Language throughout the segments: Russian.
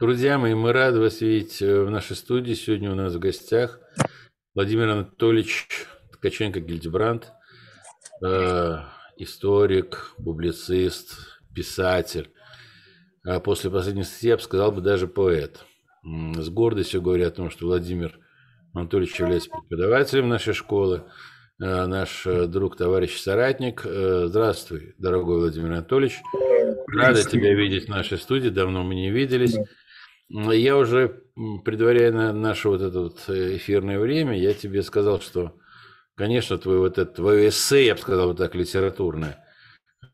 Друзья мои, мы рады вас видеть э, в нашей студии. Сегодня у нас в гостях Владимир Анатольевич Ткаченко Гильдебранд, э, историк, публицист, писатель. А после последней статьи я бы сказал бы даже поэт. С гордостью говоря о том, что Владимир Анатольевич является преподавателем нашей школы, э, наш друг, товарищ, соратник. Здравствуй, дорогой Владимир Анатольевич. Рада тебя видеть в нашей студии, давно мы не виделись. Я уже, предваряя на наше вот это вот э, эфирное время, я тебе сказал, что, конечно, твое вот это, твое эссе, я бы сказал вот так, литературное,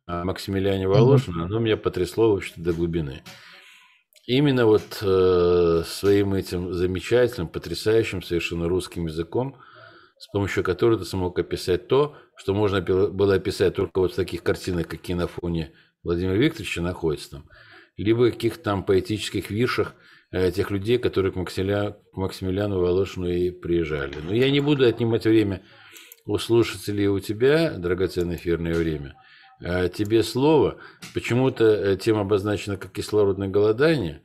о Максимилиане Волошине, оно меня потрясло, в общем-то, до глубины. Именно вот э, своим этим замечательным, потрясающим совершенно русским языком, с помощью которого ты смог описать то, что можно было описать только вот в таких картинах, какие на фоне Владимира Викторовича находятся там – либо каких-то там поэтических виршах э, тех людей, которые к, Максиля, к Максимилиану Волошину и приезжали. Но я не буду отнимать время у слушателей у тебя, драгоценное эфирное время. А тебе слово. Почему-то э, тема обозначена как кислородное голодание.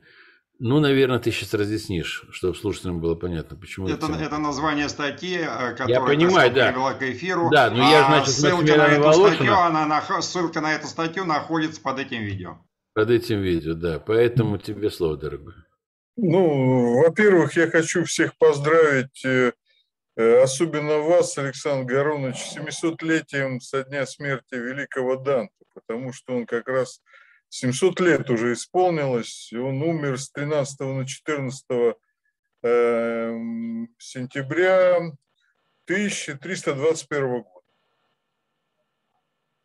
Ну, наверное, ты сейчас разъяснишь, чтобы слушателям было понятно, почему это. Это, это название статьи, которая я понимаю, да. привела к эфиру. Да, но я, а значит, ссылка на эту Волошина... статью, она, ссылка на эту статью находится под этим видео. Под этим видео, да. Поэтому тебе слово, дорогой. Ну, во-первых, я хочу всех поздравить, э, э, особенно вас, Александр Гарунович, 700-летием со дня смерти великого Данта, потому что он как раз 700 лет уже исполнилось, он умер с 13 на 14 эм, сентября 1321 года.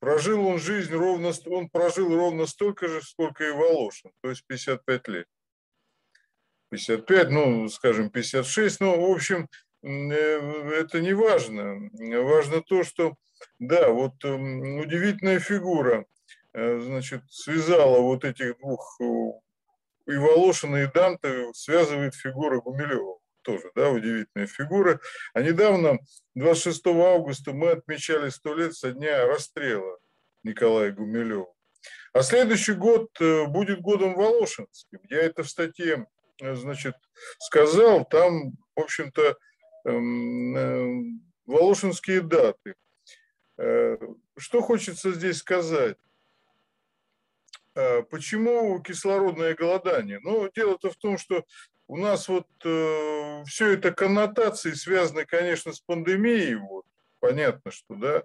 Прожил он жизнь ровно, он прожил ровно столько же, сколько и Волошин, то есть 55 лет. 55, ну, скажем, 56, ну, в общем, э, это не важно. Важно то, что, да, вот эм, удивительная фигура, э, значит, связала вот этих двух, э, и Волошина, и Данте, связывает фигура Гумилева тоже, да, удивительная фигура. А недавно, 26 августа, мы отмечали сто лет со дня расстрела Николая Гумилева. А следующий год э, будет годом Волошинским. Я это в статье, э, значит, сказал. Там, в общем-то, эм, э, Волошинские даты. Что хочется здесь сказать? Почему кислородное голодание? Ну, дело-то в том, что у нас вот э, все это коннотации связаны, конечно, с пандемией. Вот. Понятно, что да,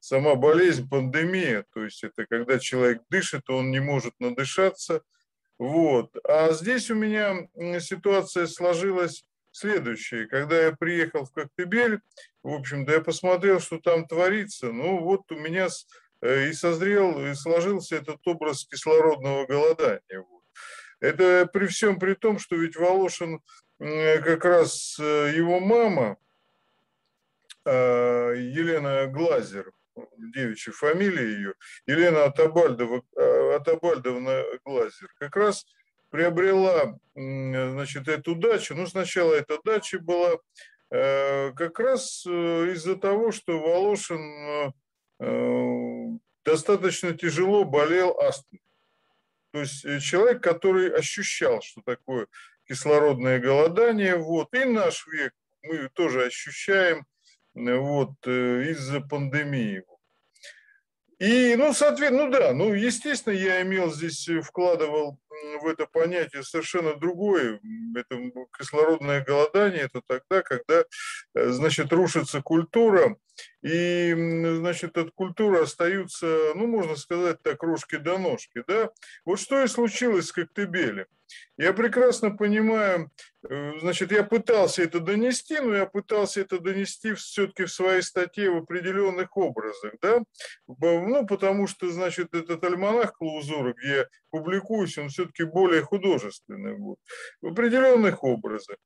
сама болезнь, пандемия, то есть это когда человек дышит, он не может надышаться. Вот. А здесь у меня ситуация сложилась следующая. Когда я приехал в Коктебель, в общем-то, я посмотрел, что там творится. Ну, вот у меня э, и созрел, и сложился этот образ кислородного голодания. Вот. Это при всем при том, что ведь Волошин как раз э, его мама, а, Елена Глазер, девичья фамилия ее, Елена Атабальдова, а, Атабальдовна Глазер, как раз приобрела значит, эту дачу. Ну, сначала эта дача была э, как раз э, из-за того, что Волошин достаточно тяжело болел астмой. То есть э, человек, который ощущал, что такое кислородное голодание, вот, и наш век мы тоже ощущаем э, вот, э, из-за пандемии. И, ну, соответственно, ну да, ну, естественно, я имел здесь, вкладывал в это понятие совершенно другое. Это кислородное голодание, это тогда, когда, значит, рушится культура, и, значит, от культуры остаются, ну, можно сказать так, рожки до ножки, да. Вот что и случилось с Коктебелем. Я прекрасно понимаю, э, значит, я пытался это донести, но я пытался это донести все-таки в своей статье в определенных образах, да, ну, потому что, значит, этот альманах Клаузура, где я публикуюсь, он все-таки более художественный будет, в определенных образах.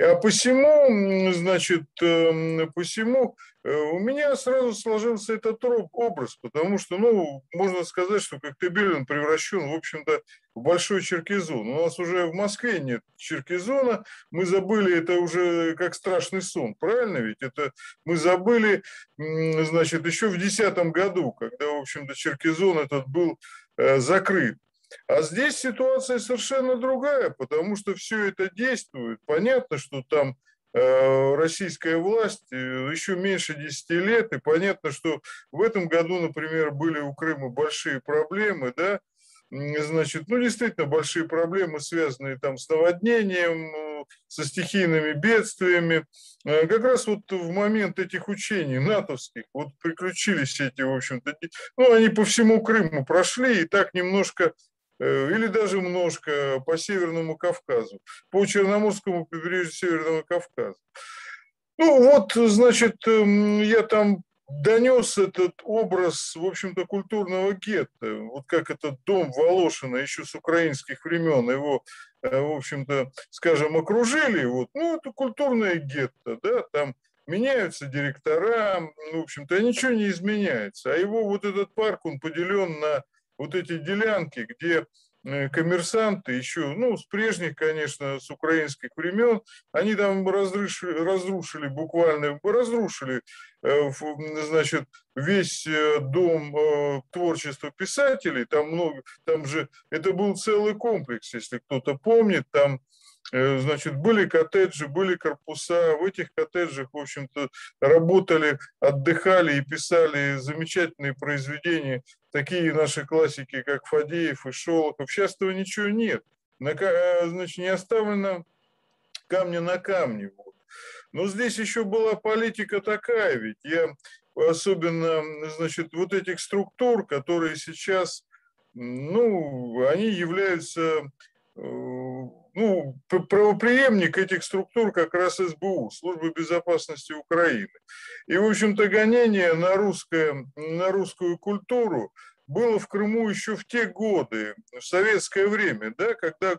А посему, значит, эм, посему Э, у меня сразу сложился этот образ, потому что, ну, можно сказать, что Коктебель превращен, в общем-то, в большой черкизон. У нас уже в Москве нет черкизона, мы забыли это уже как страшный сон, правильно ведь? Это мы забыли, значит, еще в 2010 году, когда, в общем-то, черкизон этот был э, закрыт. А здесь ситуация совершенно другая, потому что все это действует. Понятно, что там э, российская власть э, еще меньше 10 лет, и понятно, что в этом году, например, были у Крыма большие проблемы, да, значит, ну, действительно, большие проблемы, связанные там с наводнением, со стихийными бедствиями. Э, как раз вот в момент этих учений натовских вот приключились эти, в общем-то, ну, они по всему Крыму прошли и так немножко э, или даже немножко по Северному Кавказу, по Черноморскому побережью Северного Кавказа. Ну вот, значит, эм, я там донес этот образ, в общем-то, культурного гетто, вот как этот дом Волошина еще с украинских времен, его, э, в общем-то, скажем, окружили, вот, ну, это культурное гетто, да, там меняются директора, в общем-то, ничего не изменяется, а его вот этот парк, он поделен на вот эти делянки, где Э, коммерсанты еще, ну, с прежних, конечно, с украинских времен, они там разрушили, разрушили буквально, разрушили, э, значит, весь э, дом творчества писателей, там много, там же, это был целый комплекс, если кто-то помнит, там значит, были коттеджи, были корпуса. В этих коттеджах, в общем-то, работали, отдыхали и писали замечательные произведения, такие наши классики, как Фадеев и Шолохов. Сейчас этого ничего нет. Э, значит, не оставлено камня на камне. Вот. Но здесь еще была политика такая, ведь я особенно, значит, вот этих структур, которые сейчас, ну, они являются э, ну, правоприемник этих структур как раз СБУ, Служба безопасности Украины. И, в общем-то, гонение на, русское, на русскую культуру было в Крыму еще в те годы, в советское время, да, когда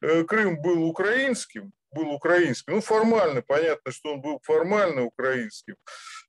э, Крым был украинским, был украинским. Ну, формально, понятно, что он был формально украинским.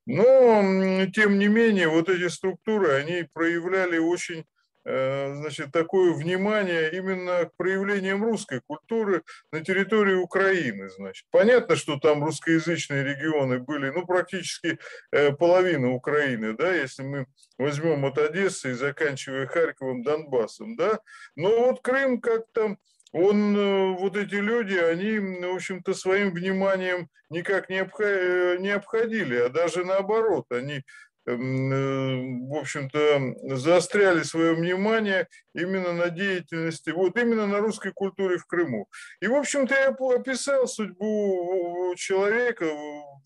Но, тем не менее, вот эти структуры, они проявляли очень значит, такое внимание именно к проявлениям русской культуры на территории Украины. Значит. Понятно, что там русскоязычные регионы были, ну, практически э, половина Украины, да, если мы возьмем от Одессы и заканчивая Харьковом, Донбассом, да, но вот Крым как-то он, э, вот эти люди, они, в общем-то, своим вниманием никак не, обходили, а даже наоборот, они э, в общем-то, заостряли свое внимание именно на деятельности, вот именно на русской культуре в Крыму. И, в общем-то, я описал судьбу человека,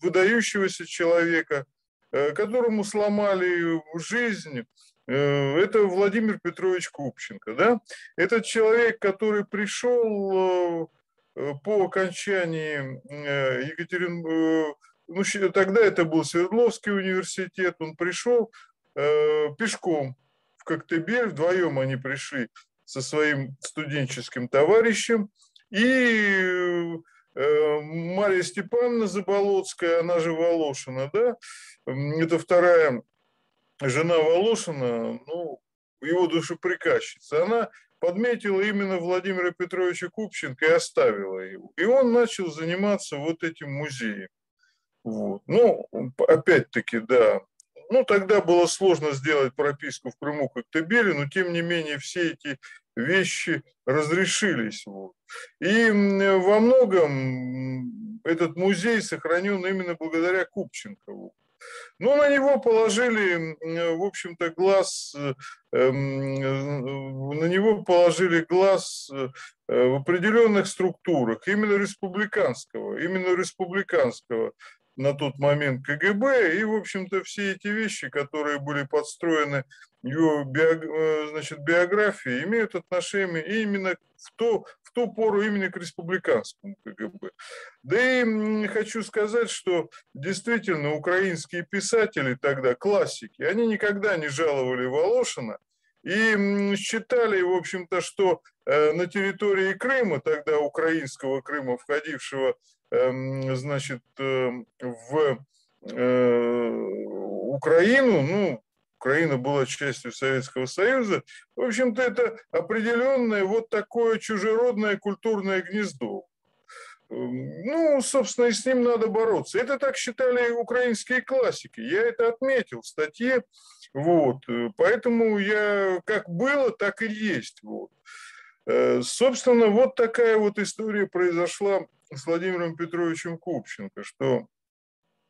выдающегося человека, э, которому сломали жизнь, э, это Владимир Петрович Купченко. Да? Этот человек, который пришел по окончании Екатерин ну, тогда это был Свердловский университет, он пришел э, пешком в Коктебель, вдвоем они пришли со своим студенческим товарищем, и э, Мария Степановна Заболоцкая, она же Волошина, да, это вторая жена Волошина, ну, его душеприказчица, она подметила именно Владимира Петровича Купченко и оставила его. И он начал заниматься вот этим музеем. Вот. Ну, опять-таки, да. Ну, тогда было сложно сделать прописку в Крыму как Коктебеле, но тем не менее все эти вещи разрешились. Вот. И во многом этот музей сохранен именно благодаря Купченкову. Но на него положили, в общем-то, глаз, э, эм, на него положили глаз э, в определенных структурах, именно республиканского, именно республиканского на тот момент КГБ, и, в общем-то, все эти вещи, которые были подстроены его биог, э, значит, биографии, имеют отношение именно в, то, в ту пору именно к республиканскому КГБ. Да и хочу сказать, что действительно украинские писатели тогда, классики, они никогда не жаловали Волошина, и считали, в общем-то, что э, на территории Крыма, тогда украинского Крыма, входившего Эм, значит, эм, в э, Украину, ну, Украина была частью Советского Союза, в общем-то, это определенное вот такое чужеродное культурное гнездо. Эм, ну, собственно, и с ним надо бороться. Это так считали украинские классики. Я это отметил в статье. Вот. Поэтому я как было, так и есть. Вот. Собственно, вот такая вот история произошла с Владимиром Петровичем Купченко, что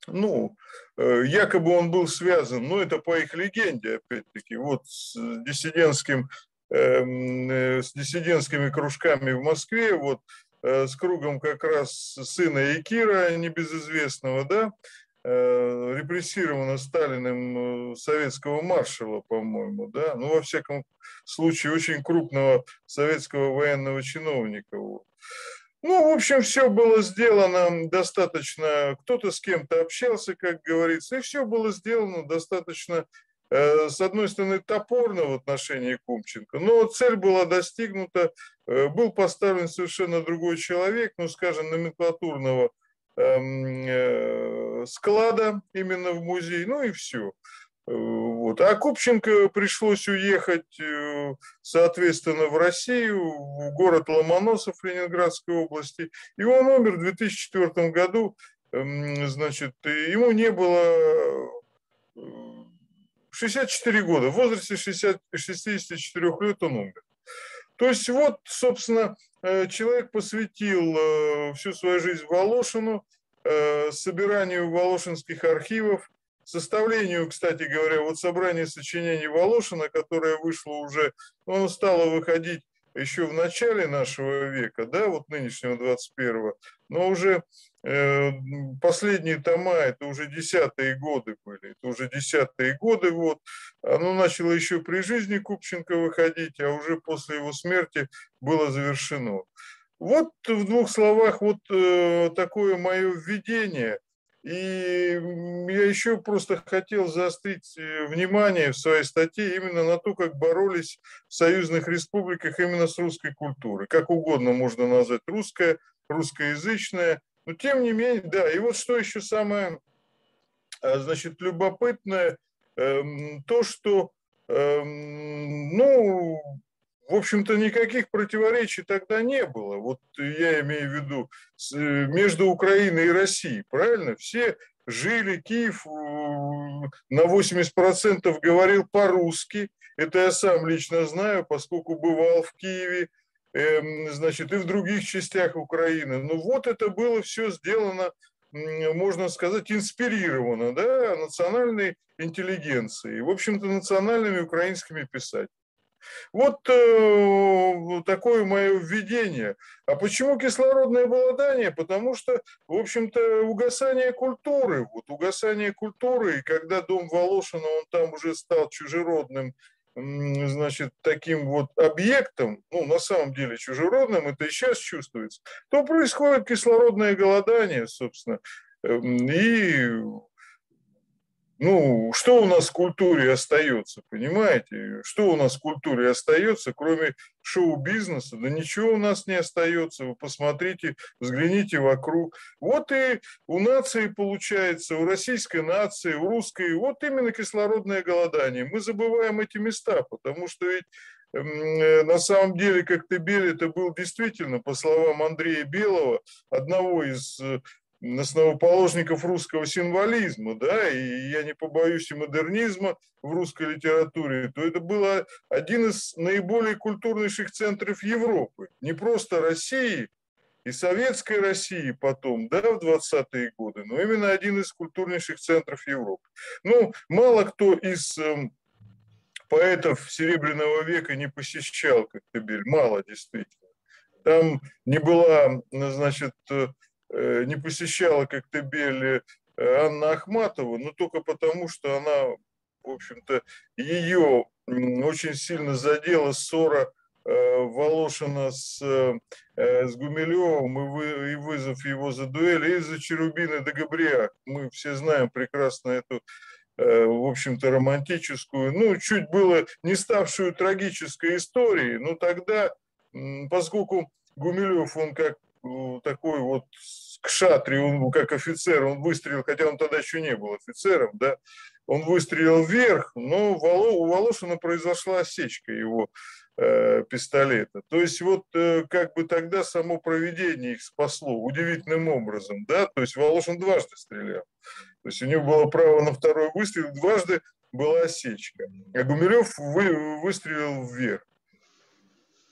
ну, якобы он был связан, ну, это по их легенде, опять-таки, вот с диссидентским, эм, с диссидентскими кружками в Москве, вот Э, с кругом как раз сына Якира, небезызвестного, да, э, репрессировано Сталиным э, советского маршала, по-моему, да, ну, во всяком случае, очень крупного советского военного чиновника. Ну, в общем, все было сделано достаточно, кто-то с кем-то общался, как говорится, и все было сделано достаточно Э, с одной стороны, топорно в отношении Кумченко, но цель была достигнута, был поставлен совершенно другой человек, ну, скажем, номенклатурного склада именно в музей, ну и все. Вот. А Купченко пришлось уехать, соответственно, в Россию, в город Ломоносов Ленинградской области. И он умер в 2004 году. Эм, значит, ему не было 64 года, в возрасте 60, 64 лет он умер. То есть вот, собственно, э, человек посвятил э, всю свою жизнь Волошину, э, собиранию волошинских архивов, составлению, кстати говоря, вот собрание сочинений Волошина, которое вышло уже, оно стало выходить еще в начале нашего века, да, вот нынешнего 21-го, но уже э, последние тома, это уже десятые годы были, это уже десятые годы, вот, оно начало еще при жизни Купченко выходить, а уже после его смерти было завершено. Вот в двух словах вот э, такое мое введение – и я еще просто хотел заострить э, внимание в своей статье именно на то, как боролись в союзных республиках именно с русской культурой. Как угодно можно назвать русская, русскоязычная. Но тем не менее, да, и вот что еще самое, а, значит, любопытное, эм, то, что, эм, ну, в общем-то, никаких противоречий тогда не было. Вот я имею в виду э, между Украиной и Россией, правильно? Все жили, Киев э, на 80% говорил по-русски. Это я сам лично знаю, поскольку бывал в Киеве, эм, значит, и в других частях Украины. Но вот это было все сделано, можно сказать, инспирировано, да, национальной интеллигенцией, в общем-то, национальными украинскими писателями. Вот э, такое мое введение. А почему кислородное голодание? Потому что, в общем-то, угасание культуры. Вот угасание культуры, и когда дом Волошина, он там уже стал чужеродным значит, таким вот объектом, ну, на самом деле чужеродным, это и сейчас чувствуется, то происходит кислородное голодание, собственно. Эм, и ну, что у нас в культуре остается, понимаете? Что у нас в культуре остается, кроме шоу-бизнеса? Да ничего у нас не остается. Вы посмотрите, взгляните вокруг. Вот и у нации получается, у российской нации, у русской, вот именно кислородное голодание. Мы забываем эти места, потому что ведь э, на самом деле Коктебель это был действительно, по словам Андрея Белого, одного из э, основоположников русского символизма, да, и я не побоюсь и модернизма в русской литературе, то это был один из наиболее культурнейших центров Европы. Не просто России и советской России потом, да, в 20-е годы, но именно один из культурнейших центров Европы. Ну, мало кто из эм, поэтов Серебряного века не посещал Коктебель, мало действительно. Там не была, значит, Э, не посещала Коктебель э, Анна Ахматова, но только потому, что она, в общем-то, ее очень сильно задела ссора э, Волошина с, с Гумилевым и, вы, и вызов его за дуэль, и за Черубины до Габриак. Мы все знаем прекрасно эту, в общем-то, романтическую, ну, чуть было не ставшую трагической историей, но тогда, поскольку Гумилев, он как такой вот кшатри, он как офицер, он выстрелил, хотя он тогда еще не был офицером, да, он выстрелил вверх, но у Волошина произошла осечка его э, пистолета. То есть вот э, как бы тогда само проведение их спасло удивительным образом, да, то есть Волошин дважды стрелял. То есть у него было право на второй выстрел, дважды была осечка. А Гумилев вы, выстрелил вверх.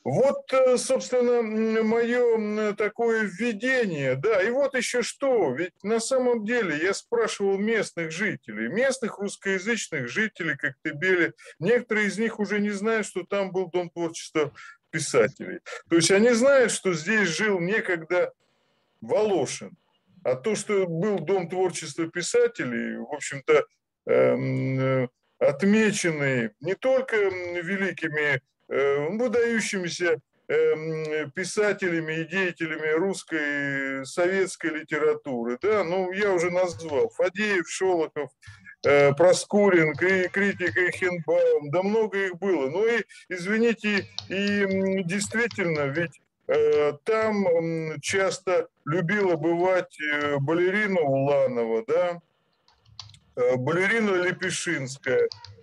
Вот, э, собственно, мое такое введение. Да, и вот еще что. Ведь на самом деле я спрашивал местных жителей, местных русскоязычных жителей Коктебеля. Некоторые из них уже не знают, что там был Дом творчества писателей. То есть они знают, что здесь жил некогда Волошин. А то, что был Дом творчества писателей, в общем-то, эм, э, отмеченный не только великими выдающимися эм, писателями и деятелями русской советской литературы. Да? Ну, я уже назвал. Фадеев, Шолоков, э, Проскурин, критик Хенбаум, да много их было. Ну и, извините, и действительно, ведь э, там часто любила бывать балерина Уланова, да, балерина Лепешинская, Э,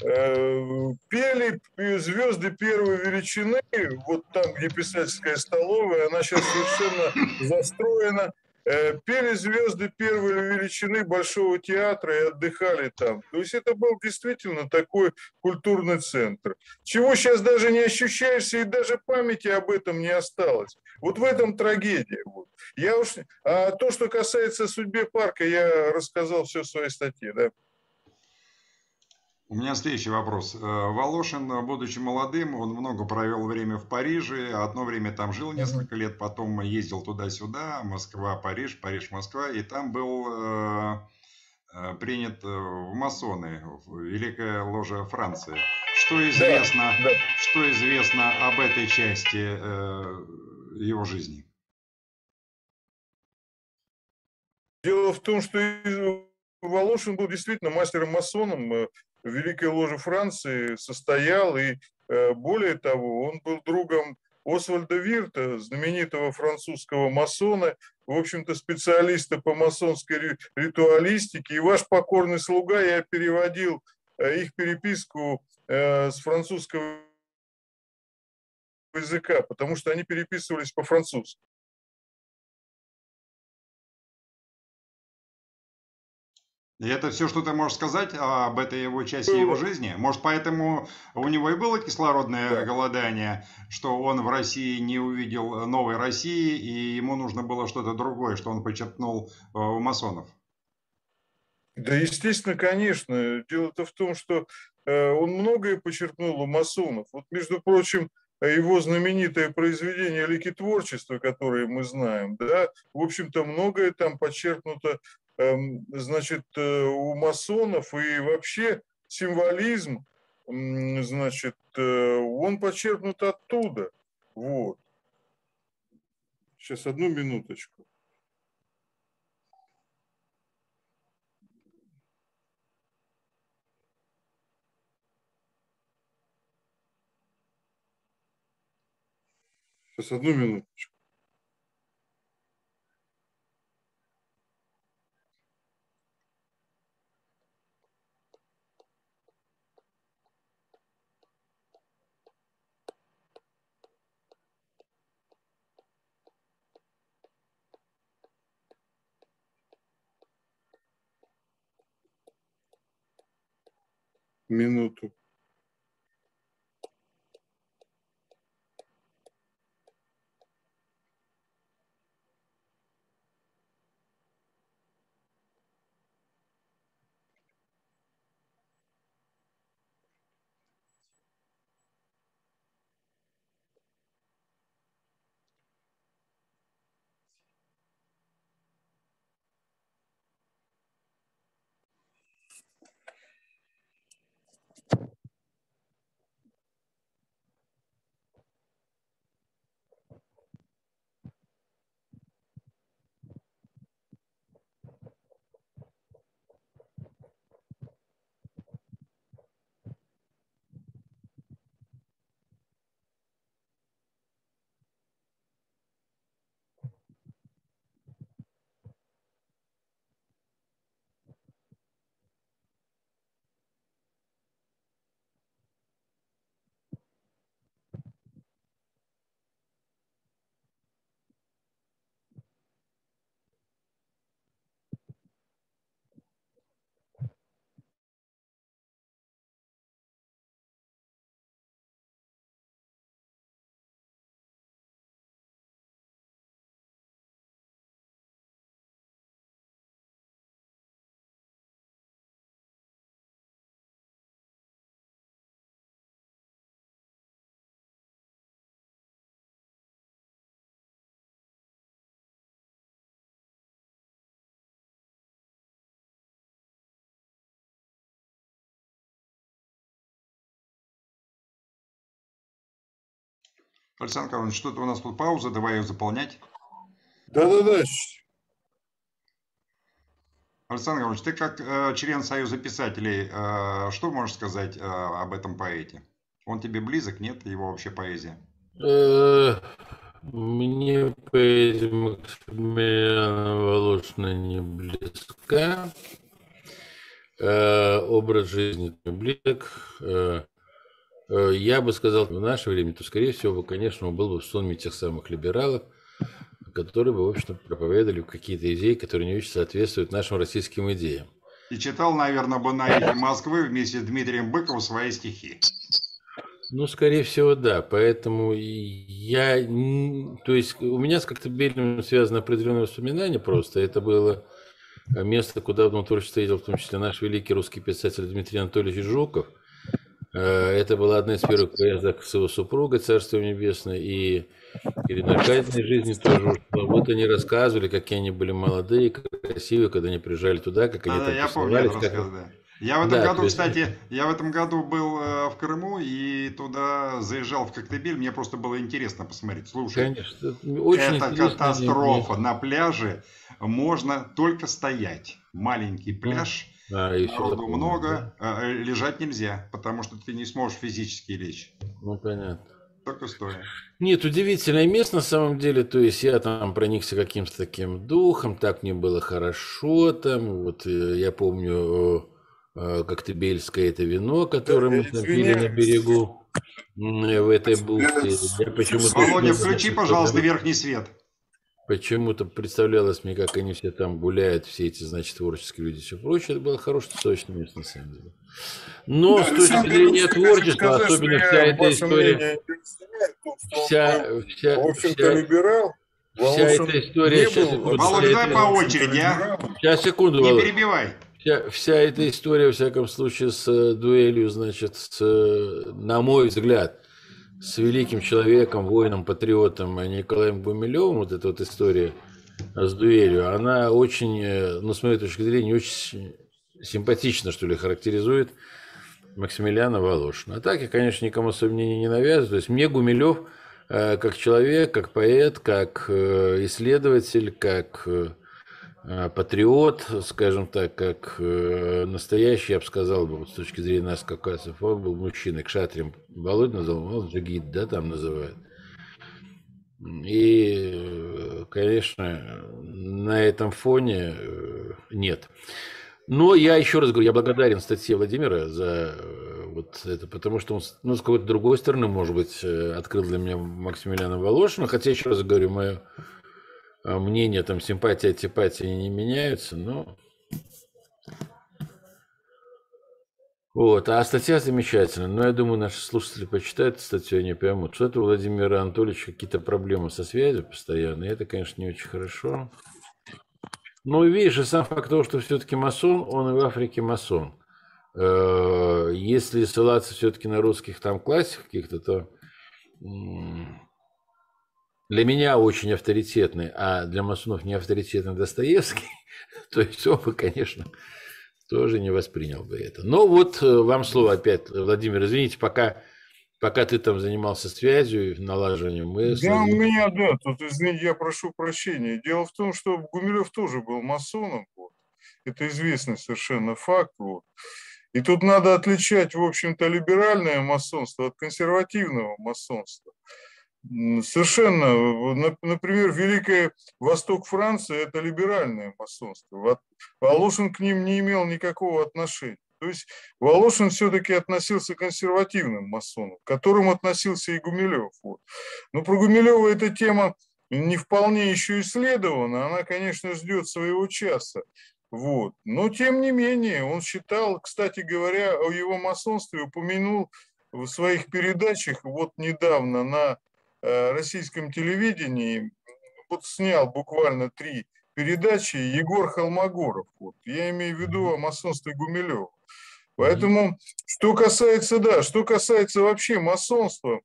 пели звезды первой величины, вот там, где писательская столовая, она сейчас совершенно застроена. Э, пели звезды первой величины Большого театра и отдыхали там. То есть это был действительно такой культурный центр. Чего сейчас даже не ощущаешься, и даже памяти об этом не осталось. Вот в этом трагедия. Вот. Я уж... А то, что касается судьбы парка, я рассказал все в своей статье. Да? У меня следующий вопрос. Э, Волошин, будучи молодым, он много провел время в Париже, одно время там жил несколько лет, потом ездил туда-сюда, Москва, Париж, Париж, Москва, и там был э, э, принят в масоны, в Великая ложа Франции. Что известно, да, да. что известно об этой части его жизни? Дело в том, что Волошин был действительно мастером-масоном, в Великой Ложе Франции состоял, и э, более того, он был другом Освальда Вирта, знаменитого французского масона, в общем-то, специалиста по масонской ритуалистике. И ваш покорный слуга, я переводил э, их переписку э, с французского языка, потому что они переписывались по-французски. И это все, что ты можешь сказать об этой его части его жизни? Может, поэтому у него и было кислородное да. голодание, что он в России не увидел новой России, и ему нужно было что-то другое, что он почерпнул э, у масонов? Да, естественно, конечно. Дело-то в том, что э, он многое почерпнул у масонов. Вот, между прочим, его знаменитое произведение «Лики творчества», которое мы знаем, да, в общем-то, многое там подчеркнуто значит, э, у масонов и вообще символизм, значит, э, он подчеркнут оттуда. Вот. Сейчас одну минуточку. Сейчас одну минуточку. Минуту Александр Карлович, что-то у нас тут пауза, давай ее заполнять. Да-да-да. Александр Карлович, ты как э, член Союза писателей, э, что можешь сказать э, об этом поэте? Он тебе близок, нет, его вообще поэзия? Э, мне поэзия Максимилиана Волошина не близка. Э, образ жизни близок. Э, Э, я бы сказал, в наше время, то, скорее всего, конечно, он был бы в сонме тех самых либералов, которые бы, в общем проповедовали какие-то идеи, которые не очень соответствуют нашим российским идеям. И читал, наверное, бы на Москвы вместе с Дмитрием Быковым свои стихи. Ну, скорее всего, да. Поэтому я... То есть у меня с Коктебелем связано определенное воспоминание просто. Это было место, куда в творчестве ездил в том числе наш великий русский писатель Дмитрий Анатольевич Жуков – Э, это была одна из первых поездок с его супругой, Царство Небесное, и перед наркотной жизни тоже. Вот они рассказывали, какие они были молодые, красивые, когда они приезжали туда, как они да, там я помню этот как... да. Я в этом да, году, есть... кстати, я в этом году был э, в Крыму и туда заезжал в Коктебель. Мне просто было интересно посмотреть. Слушай, Конечно, очень это катастрофа. На пляже можно только стоять. Маленький пляж. А, и Народу много, да? А, лежать нельзя, потому что ты не сможешь физически лечь. Ну, понятно. Только стоя. Нет, удивительное место на самом деле. То есть я там проникся каким-то таким духом, так мне было хорошо там. Вот э, я помню э, Коктебельское это вино, которое мы там пили на берегу в этой бухте. Володя, включи, пожалуйста, верхний свет. Почему-то представлялось мне, как они все там гуляют, все эти, значит, творческие люди и все прочее. Это было хорошее тусовочное место, на самом деле. Но да, с точки зрения творчества, сказать, особенно вся эта история... Вся, вся, в общем-то, либерал. Вся эта история... Сейчас, Володя, давай по очереди, а? Сейчас, секунду, Не перебивай. Вся, вся эта история, во всяком случае, с э, дуэлью, значит, с, э, на мой взгляд, с великим человеком, воином, патриотом Николаем Гумилевым, вот эта вот история с дуэлью, она очень, э, ну, с моей точки зрения, очень симпатично, что ли, характеризует Максимилиана Волошина. А так я, конечно, никому свои мнения не навязываю. То есть мне Гумилев э, как человек, как поэт, как э, исследователь, как патриот, скажем так, как э, настоящий, я бы сказал, вот с точки зрения нас, кавказцев, он был мужчиной, кшатрем. Володь назвал, он джигит, да, там называют. И, э, конечно, на этом фоне нет. Но я еще раз говорю, я благодарен статье Владимира за вот это, потому что он, ну, с какой-то другой стороны, может быть, открыл для меня Максимилиана Волошина. Хотя, еще раз говорю, мое мнения, там, симпатия, антипатия не меняются, но... Вот, а статья замечательная. Но я думаю, наши слушатели почитают статью, они поймут, что это у Владимира Анатольевича какие-то проблемы со связью постоянно, и это, конечно, не очень хорошо. Ну, видишь, и сам факт того, что все-таки масон, он и в Африке масон. Э, если ссылаться все-таки на русских там классиков каких-то, то для меня очень авторитетный, а для масонов не авторитетный Достоевский, то есть он бы, конечно, тоже не воспринял бы это. Но вот э, вам слово опять, Владимир, извините, пока, пока ты там занимался связью, и налаживанием, мы... Да, у меня, да, тут, извините, я прошу прощения. Дело в том, что Гумилев тоже был масоном, вот. это известный совершенно факт, вот. И тут надо отличать, в общем-то, либеральное масонство от консервативного масонства. Совершенно. Например, Великий Восток Франции – это либеральное масонство. Волошин к ним не имел никакого отношения. То есть Волошин все-таки относился к консервативным масонам, к которым относился и Гумилев. Вот. Но про Гумилева эта тема не вполне еще исследована. Она, конечно, ждет своего часа. Вот. Но, тем не менее, он считал, кстати говоря, о его масонстве упомянул в своих передачах вот недавно на российском телевидении вот снял буквально три передачи Егор Холмогоров. Вот. Я имею в виду о масонстве Гумилева. Поэтому, что касается, да, что касается вообще масонства,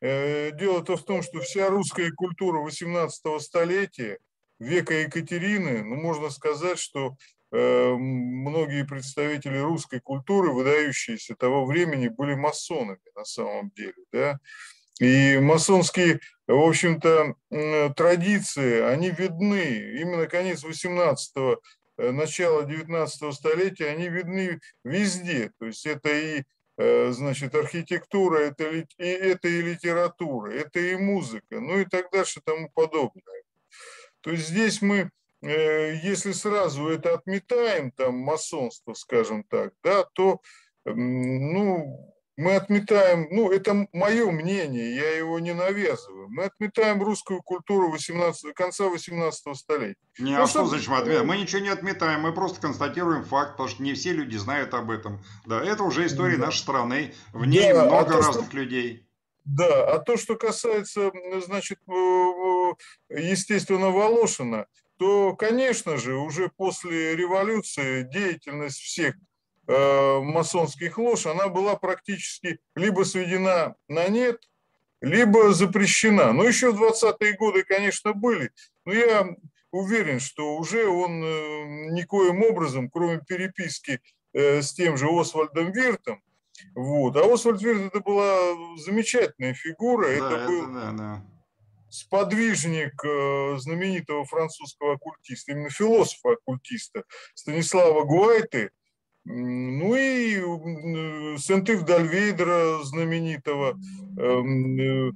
э, дело-то в том, что вся русская культура 18 столетия, века Екатерины, ну, можно сказать, что э, многие представители русской культуры, выдающиеся того времени, были масонами на самом деле, да. И масонские, в общем-то, традиции, они видны. Именно конец 18-го, э, начало 19 столетия, они видны везде. То есть это и э, значит, архитектура, это, и, это и литература, это и музыка, ну и так дальше тому подобное. То есть здесь мы, э, если сразу это отметаем, там, масонство, скажем так, да, то, ну, мы отметаем, ну, это мое мнение, я его не навязываю, мы отметаем русскую культуру 18, конца 18 столетия. Не, ну, а что значит мы отметаем? Мы ничего не отметаем, мы просто констатируем факт, потому что не все люди знают об этом. Да, это уже история да. нашей страны, в ней да, много а разных что... людей. Да, а то, что касается, значит, естественно, Волошина, то, конечно же, уже после революции деятельность всех э, масонских лож, она была практически либо сведена на нет, либо запрещена. Но еще в 20-е годы, конечно, были. Но я уверен, что уже он э, никоим образом, кроме переписки э, с тем же Освальдом Виртом, вот. А Освальд Вирт это была замечательная фигура. Да, это, это был да, да. сподвижник э, знаменитого французского оккультиста, именно философа-оккультиста Станислава Гуайты. Ну и э, Сент-Ив Дальвейдера, знаменитого, эм, э,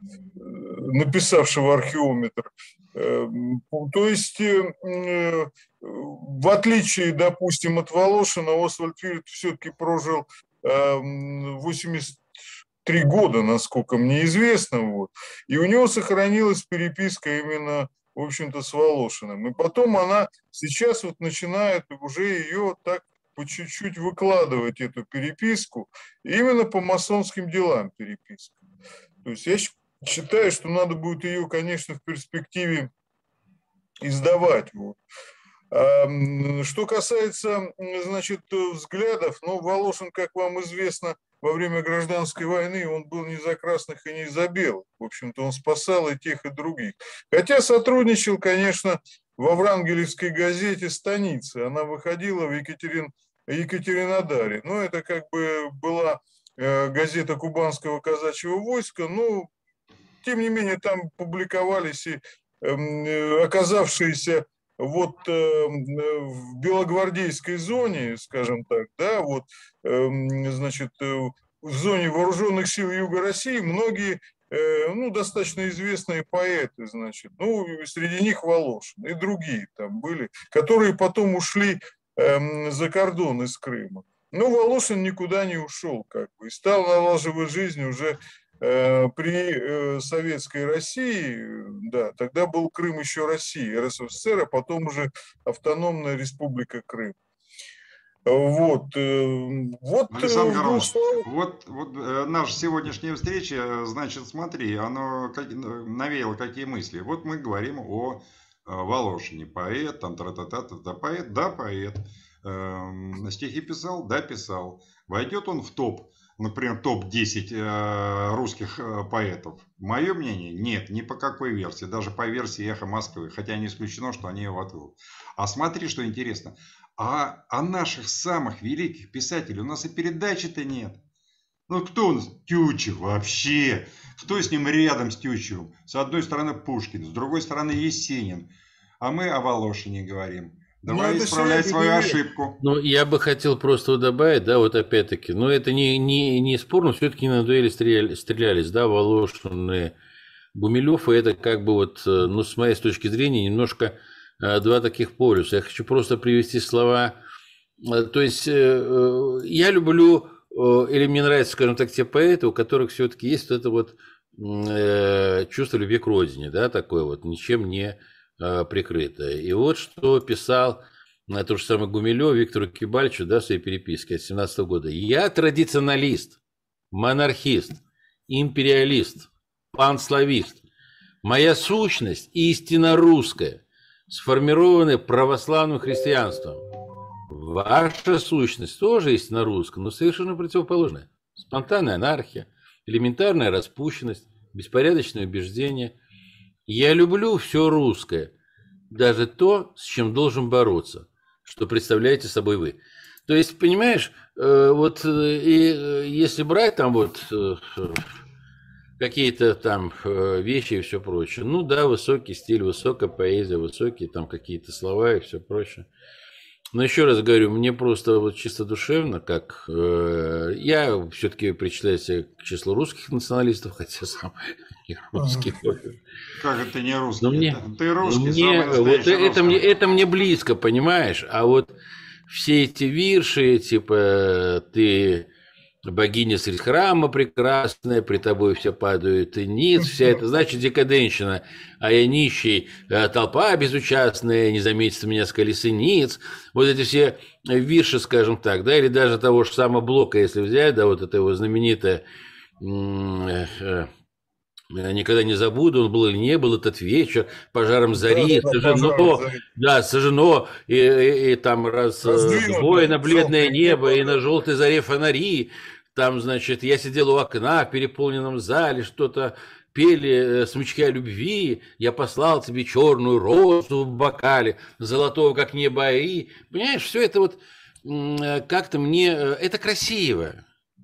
написавшего археометр. Эм, то есть, в отличие, допустим, от Волошина, Освальд Вирт все-таки прожил 83 эм, года, насколько мне известно. Вот. И у него сохранилась переписка именно, в общем-то, с Волошиным. И потом она сейчас вот начинает уже ее так по чуть-чуть выкладывать эту переписку, именно по масонским делам переписка. То есть я считаю, что надо будет ее, конечно, в перспективе издавать. Вот. Что касается, значит, взглядов, ну, Волошин, как вам известно, во время гражданской войны он был не за красных и не за белых. В общем-то, он спасал и тех, и других. Хотя сотрудничал, конечно, во Врангелевской газете «Станица». Она выходила в Екатерин... Екатеринодаре. Но это как бы была э, газета кубанского казачьего войска. Но, тем не менее, там публиковались и эм, э, оказавшиеся вот э, в белогвардейской зоне, скажем так, да, вот, э, значит, э, в зоне вооруженных сил Юга России многие, э, ну, достаточно известные поэты, значит, ну, среди них Волошин и другие там были, которые потом ушли э, за кордон из Крыма. Но Волошин никуда не ушел, как бы, и стал налаживать жизнь уже Э, при э, советской России, да, тогда был Крым еще Россия, РСФСР, а потом уже автономная республика Крым. Вот, э, вот, Александр Карлович, вот, вот наша сегодняшняя встреча, значит, смотри, оно как, навеяло какие мысли. Вот мы говорим о Волошине, поэт, там, тра та та та поэт, да, поэт. Эм, стихи писал, да, писал. Войдет он в топ например, топ-10 э, русских э, поэтов? Мое мнение, нет, ни по какой версии, даже по версии «Эхо Москвы», хотя не исключено, что они его отрут. А смотри, что интересно, а о наших самых великих писателей у нас и передачи-то нет. Ну кто у нас? Тютчев вообще. Кто с ним рядом с Тютчевым? С одной стороны Пушкин, с другой стороны Есенин. А мы о Волошине говорим. Давай ну, исправлять свою не ошибку. Ну, я бы хотел просто добавить, да, вот опять-таки, но это не, не, не спорно, все-таки на дуэли стреляли, стрелялись, да, Волошин и Гумилев, и это как бы вот, э, ну, с моей точки зрения, немножко э, два таких полюса. Я хочу просто привести слова, э, то есть я люблю, или мне нравятся, скажем так, те поэты, у которых все-таки есть вот это вот чувство любви к родине, да, такое вот, ничем не Э, прикрытая. И вот что писал на э, то же самое Гумилев Виктору Кибальчу да, в своей переписке от 17 года. «Я традиционалист, монархист, империалист, панславист. Моя сущность истинно русская, сформированная православным христианством. Ваша сущность тоже истинно русская, но совершенно противоположная. Спонтанная анархия, элементарная распущенность, беспорядочное убеждение – я люблю все русское, даже то, с чем должен бороться, что представляете собой вы. То есть, понимаешь, э, вот э, и э, если брать там вот какие-то там вещи и все прочее. Ну да, высокий стиль, высокая поэзия, высокие там какие-то слова и все прочее. Но еще раз говорю, мне просто вот чисто душевно, как э, я все-таки причисляю себя к числу русских националистов, хотя сам не русский. Как это не русский? Но мне, это, ты русский, мне, вот это, мне, это мне близко, понимаешь? А вот все эти вирши, типа ты богиня средь храма прекрасная, при тобой все падают и ниц, вся это, значит, декаденщина, а я нищий, э, толпа безучастная, не заметится меня с колесы ниц, вот эти все вирши, скажем так, да, или даже того же самого Блока, если взять, да, вот это его знаменитое э, э, никогда не забуду, он был или не был этот вечер, пожаром зари, да, сожжено, пожаром да, сожжено, и, и, и там раз бой на бледное небо, и на желтой заре фонари, там, значит, я сидел у окна в переполненном зале, что-то пели э, смычки о любви, я послал тебе черную розу в бокале, золотого, как небо, и, понимаешь, все это вот э, как-то мне, э, это красиво,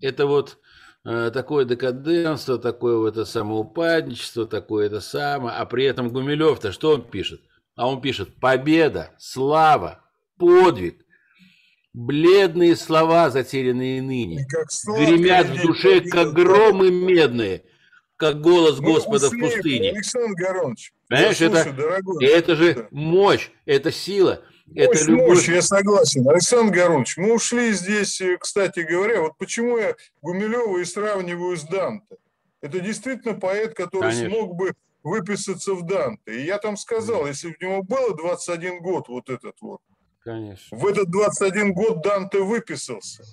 это вот такое декаденство, такое вот это самоупадничество, такое это самое, а при этом Гумилев-то что он пишет? А он пишет «Победа, слава, подвиг, Бледные слова, затерянные ныне, гремят в душе, как громы медные, как голос Мы Господа ушли, в пустыне. Александр Горович, Понимаешь, это, дорогой, это же мощь, это сила. Мощь, это любовь. мощь, я согласен. Александр Горович, мы ушли здесь, э, кстати говоря, вот почему я Гумилева и сравниваю с Данте. Это действительно поэт, который Конечно. смог бы выписаться в Данте. И я там сказал, если бы у него было 21 год, вот этот вот, Конечно. В этот 21 год Данте выписался,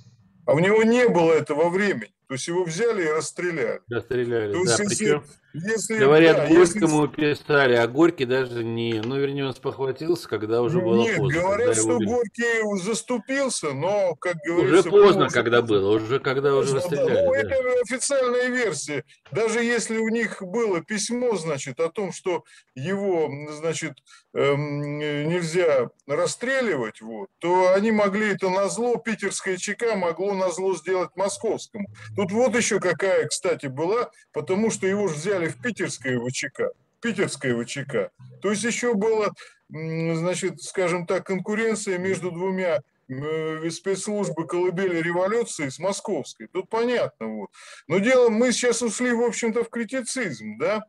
а у него не было этого времени. То есть его взяли и расстреляли. Расстреляли, То да. Есть, Причем, если, говорят, да, Горькому если... писали, а Горький даже не... Ну, вернее, он спохватился, когда уже было Нет, поздно. говорят, что убили. Горький заступился, но, как говорится... Уже поздно, когда поздно. было, уже когда уже расстреляли. Да. Ну, да. это официальная версия. Даже если у них было письмо, значит, о том, что его, значит, эм, нельзя расстреливать, вот, то они могли это на зло, питерская ЧК могло на зло сделать московскому. Тут вот еще какая, кстати, была, потому что его же взяли в питерское ВЧК. Питерское ВЧК. То есть еще была, значит, скажем так, конкуренция между двумя э, спецслужбы колыбели революции с московской. Тут понятно. Вот. Но дело, мы сейчас ушли, в общем-то, в критицизм, да.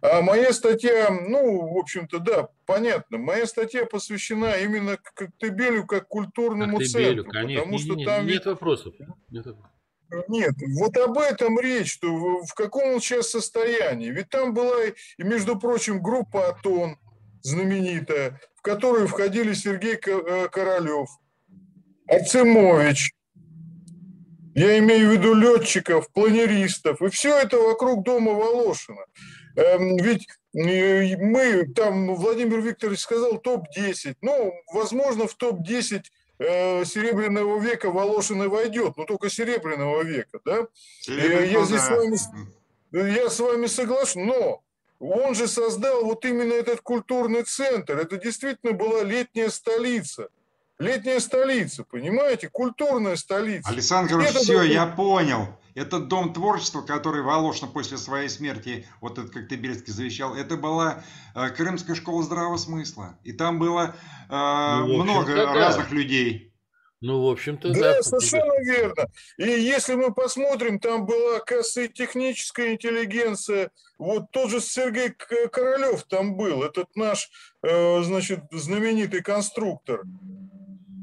А моя статья, ну, в общем-то, да, понятно. Моя статья посвящена именно Коктебелю как культурному Коктебелю, центру. Конечно. Потому что нет, там нет вопросов. Нет вопросов. Нет, вот об этом речь, что в каком он сейчас состоянии. Ведь там была, и, между прочим, группа «Атон» знаменитая, в которую входили Сергей э, Королев, Арцемович, я имею в виду летчиков, планеристов, и все это вокруг дома Волошина. Эм, ведь э, мы, там Владимир Викторович сказал топ-10, ну, возможно, в топ-10 Э, Серебряного века Волошин и войдет, но только Серебряного века, да? Я здесь с вами, я с вами согласен, но он же создал вот именно этот культурный центр. Это действительно была летняя столица. Летняя столица, понимаете? Культурная столица. Александр Ильич, все, был... я понял. Этот дом творчества, который Волошин после своей смерти, вот этот как Тыбельский завещал, это была э, Крымская школа здравого смысла. И там было э, ну, много да. разных людей. Ну, в общем-то, да. Да, совершенно верно. И если мы посмотрим, там была, и техническая интеллигенция. Вот тот же Сергей Королев там был, этот наш, э, значит, знаменитый конструктор.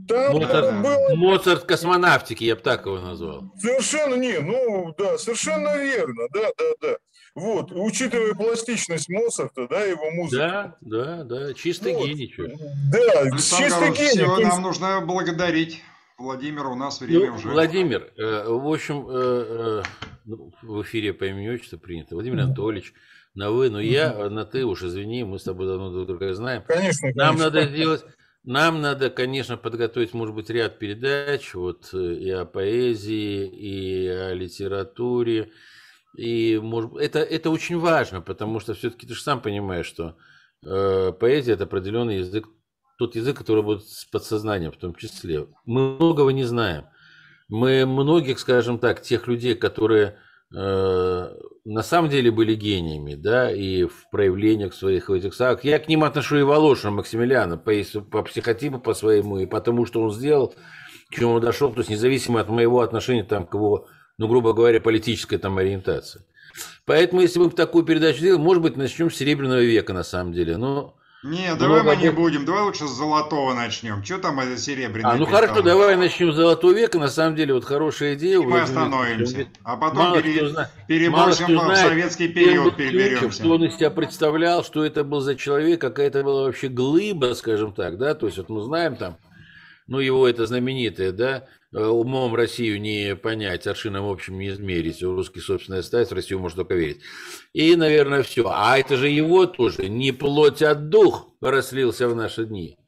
Там Моцарт, было... Моцарт космонавтики, я бы так его назвал. Совершенно не, ну да, совершенно верно, да, да, да. Вот, учитывая пластичность Моцарта, да, его музыку. Да, да, да, чистый вот. гений. Что. Да, Александр чистый гений. Все, есть... нам нужно благодарить Владимира, у нас время ну, уже. Владимир, э, в общем, э, э, ну, в эфире по имени отчеству принято. Владимир Анатольевич, на вы, но я на ты уж извини, мы с тобой давно друг друга знаем. Конечно, Нам надо сделать нам надо, конечно, подготовить, может быть, ряд передач вот, э, и о поэзии, и о литературе. И, может, это, это очень важно, потому что все-таки ты же сам понимаешь, что э, поэзия – это определенный язык, тот язык, который будет с подсознанием в том числе. Мы многого не знаем. Мы многих, скажем так, тех людей, которые э, на самом деле были гениями, да, и в проявлениях своих этих сагах. Я к ним отношу и Волошина Максимилиана по, по психотипу по своему и потому, что он сделал, к чему он дошел, то есть независимо от моего отношения там, к его, ну, грубо говоря, политической там ориентации. Поэтому, если мы такую передачу делаем, может быть, начнем с Серебряного века, на самом деле. Но не, давай мы не будем, давай лучше с золотого начнем. Что там это серебряное? А, ну хорошо, давай начнем с золотого века. На самом деле, вот хорошая идея. И мы остановимся. А потом мало пере... зна... перебросим в советский период, переберемся. Что он из себя представлял, что это был за человек, какая это была вообще глыба, скажем так, да, то есть вот мы знаем там, ну его это знаменитое, да, Э, умом Россию не понять, аршином общем не измерить, у русский собственная стать, в Россию можно только верить. И, наверное, все. А это же его тоже, не плоть, а дух расслился в наши дни.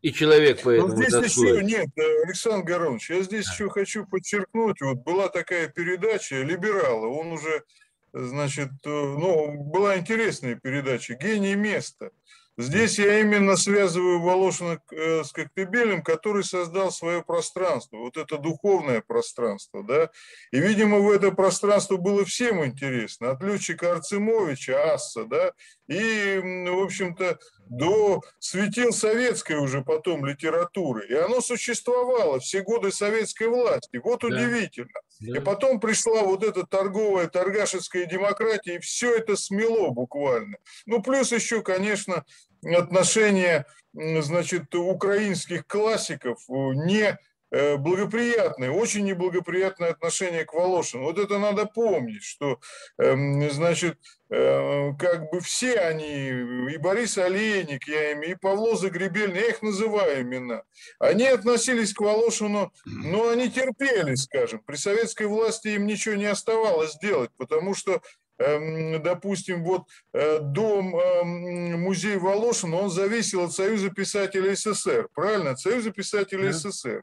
И человек поэтому Но здесь тоскует. еще нет, э, Александр Горович, я здесь еще хочу подчеркнуть, вот была такая передача «Либералы», он уже, значит, э, ну, была интересная передача «Гений места». Здесь я именно связываю Волошина э, с Коктебелем, который создал свое пространство, вот это духовное пространство, да, и, видимо, в это пространство было всем интересно, от летчика Арцемовича, Асса, да, и, в общем-то, до светил советской уже потом литературы. И оно существовало все годы советской власти. Вот да. удивительно. И потом пришла вот эта торговая, торгашеская демократия, и все это смело буквально. Ну, плюс еще, конечно, отношения, значит, украинских классиков не Э, благоприятное, очень неблагоприятное отношение к Волошину. Вот это надо помнить, что, эм, значит, э, как бы все они, и Борис Олейник, я имею, и Павло Загребельный, я их называю имена, они относились к Волошину, но они терпели, скажем. При советской власти им ничего не оставалось делать, потому что эм, допустим, вот э, дом, эм, музей Волошина, он зависел от Союза писателей СССР, правильно? От Союза писателей да. СССР.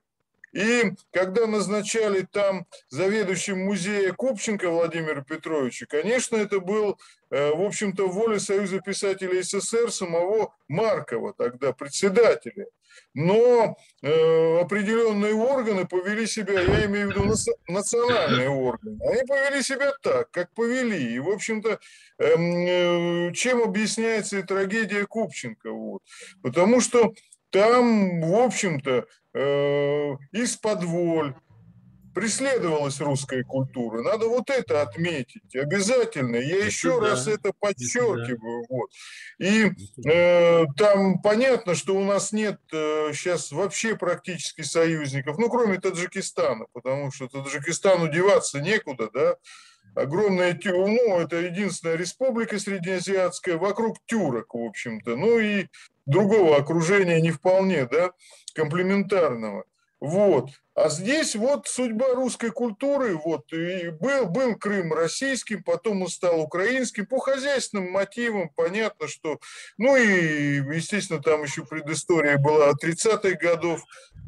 И когда назначали там заведующим музея Купченко Владимира Петровича, конечно, это был, э, в общем-то, воля Союза писателей СССР самого Маркова, тогда председателя. Но э, определенные органы повели себя, я имею в виду национальные органы, они повели себя так, как повели. И, в общем-то, эм, э, чем объясняется и трагедия Купченко? Вот. Потому что там, в общем-то, э, из-под воль преследовалась русская культура. Надо вот это отметить обязательно. Я это еще да. раз это подчеркиваю. Это вот. И э, там понятно, что у нас нет э, сейчас вообще практически союзников, ну кроме Таджикистана, потому что Таджикистану деваться некуда, да. Огромная ну, это единственная республика среднеазиатская, вокруг тюрок, в общем-то. Ну и другого окружения не вполне, да, комплементарного. Вот. А здесь вот судьба русской культуры, вот, и был, был Крым российским, потом он стал украинским, по хозяйственным мотивам, понятно, что, ну и, естественно, там еще предыстория была 30-х годов,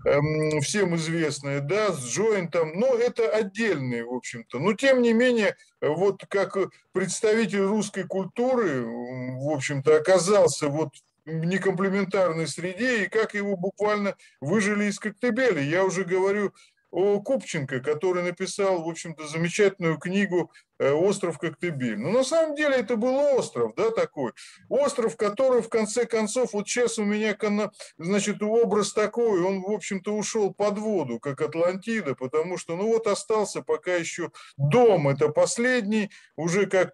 эм, всем известная, да, с Джойнтом, но это отдельные, в общем-то, но тем не менее, вот как представитель русской культуры, в общем-то, оказался вот некомплементарной среде и как его буквально выжили из Коктебеля. Я уже говорю о Купченко, который написал, в общем-то, замечательную книгу э, «Остров Коктебель». Но на самом деле это был остров, да, такой. Остров, который, в конце концов, вот сейчас у меня, значит, образ такой, он, в общем-то, ушел под воду, как Атлантида, потому что, ну вот, остался пока еще дом, это последний, уже как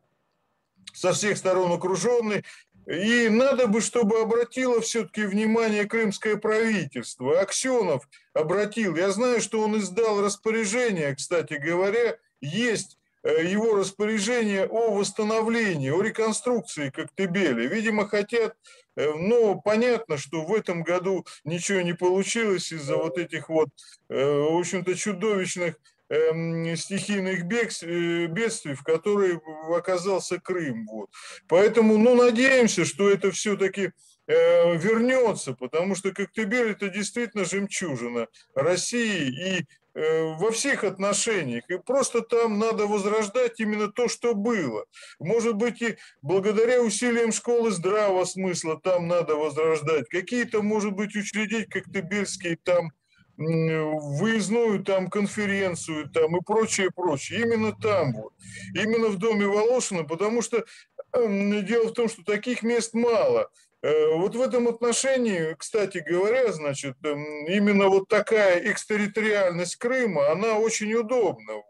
со всех сторон окруженный, и надо бы, чтобы обратило все-таки внимание крымское правительство. Аксенов обратил. Я знаю, что он издал распоряжение, кстати говоря, есть э, его распоряжение о восстановлении, о реконструкции Коктебеля. Видимо, хотят, э, но понятно, что в этом году ничего не получилось из-за вот этих вот, э, в общем-то, чудовищных стихийных э, бедствий, в которые оказался Крым. Вот. Поэтому, ну, надеемся, что это все-таки э, вернется, потому что Коктебель это действительно жемчужина России и э, во всех отношениях. И просто там надо возрождать именно то, что было. Может быть, и благодаря усилиям школы здравого смысла там надо возрождать. Какие-то, может быть, учредить коктебельские там выездную там конференцию там и прочее, прочее. Именно там вот. Именно в доме Волошина, потому что дело в том, что таких мест мало. Э, вот в этом отношении, кстати говоря, значит, именно вот такая экстерриториальность Крыма, она очень удобна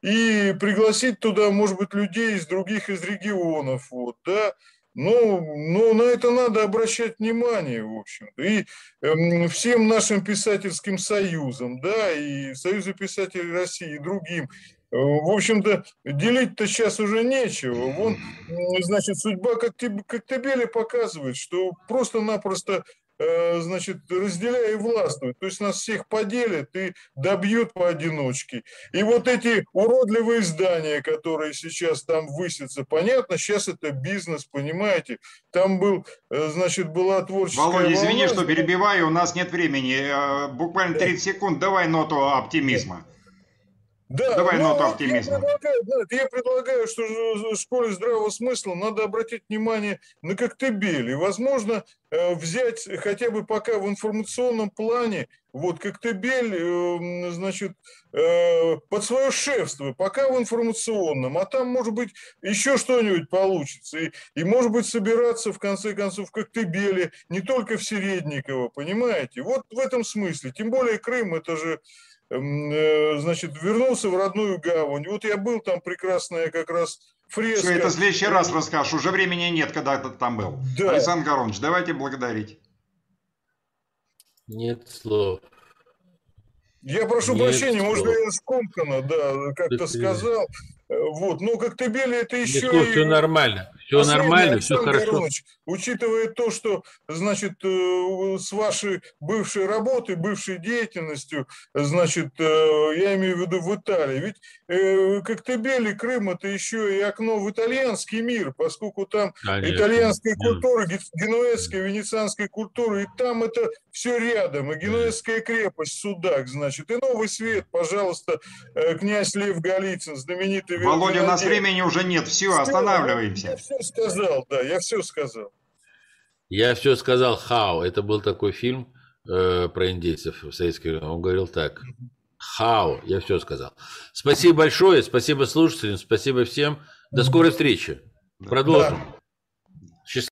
и пригласить туда, может быть, людей из других из регионов, вот, да, но, но на это надо обращать внимание, в общем-то. И э, всем нашим писательским союзам, да, и Союзу писателей России, и другим, э, в общем-то, делить-то сейчас уже нечего. Вон, значит, судьба как Коктебеля показывает, что просто-напросто значит, разделяя и властвуют. То есть нас всех поделят и добьют поодиночке. И вот эти уродливые здания, которые сейчас там высятся, понятно, сейчас это бизнес, понимаете. Там был, э, значит, была творческая Володя, извини, волна. что перебиваю, у нас нет времени. Э, буквально 30 секунд, давай ноту оптимизма. Да, Давай ну, ноту оптимизма. Я предлагаю, да, я предлагаю, что в школе здравого смысла надо обратить внимание на Коктебель. И, возможно, э, взять хотя бы пока в информационном плане вот Коктебель, э, значит, э, под свое шефство, пока в информационном, а там, может быть, еще что-нибудь получится. И, и, может быть, собираться, в конце концов, в Коктебеле, не только в Середниково, понимаете? Вот в этом смысле. Тем более Крым, это же э, значит, вернулся в родную гавань. Вот я был там прекрасная как раз фреска. Все это в следующий раз расскажешь, уже времени нет, когда ты там был. Да. Александр Горович, давайте благодарить. Нет слов. Я прошу Нет прощения, слов. может, я скомканно, да, как-то сказал. Э, вот, но Коктебели это еще Нет, и... все нормально, все нормально, все хорошо. Учитывая то, что, значит, э, с вашей бывшей работой, бывшей деятельностью, значит, э, я имею в виду в Италии, ведь Коктебели, Крым, это еще и окно в итальянский мир, поскольку там Конечно. итальянская культура, генуэзская, венецианская культура, и там это все рядом, и генуэзская крепость, Судак, значит, и Новый Свет, пожалуйста, князь Лев Голицын, знаменитый ты... Володя, у нас времени уже нет. Все, все останавливаемся. Я все сказал, да, я все сказал. Я все сказал «Хау». Это был такой фильм э, про индейцев в советском Он говорил так. «Хау». Я все сказал. Спасибо большое. Спасибо слушателям. Спасибо всем. До скорой встречи. Продолжим. Да.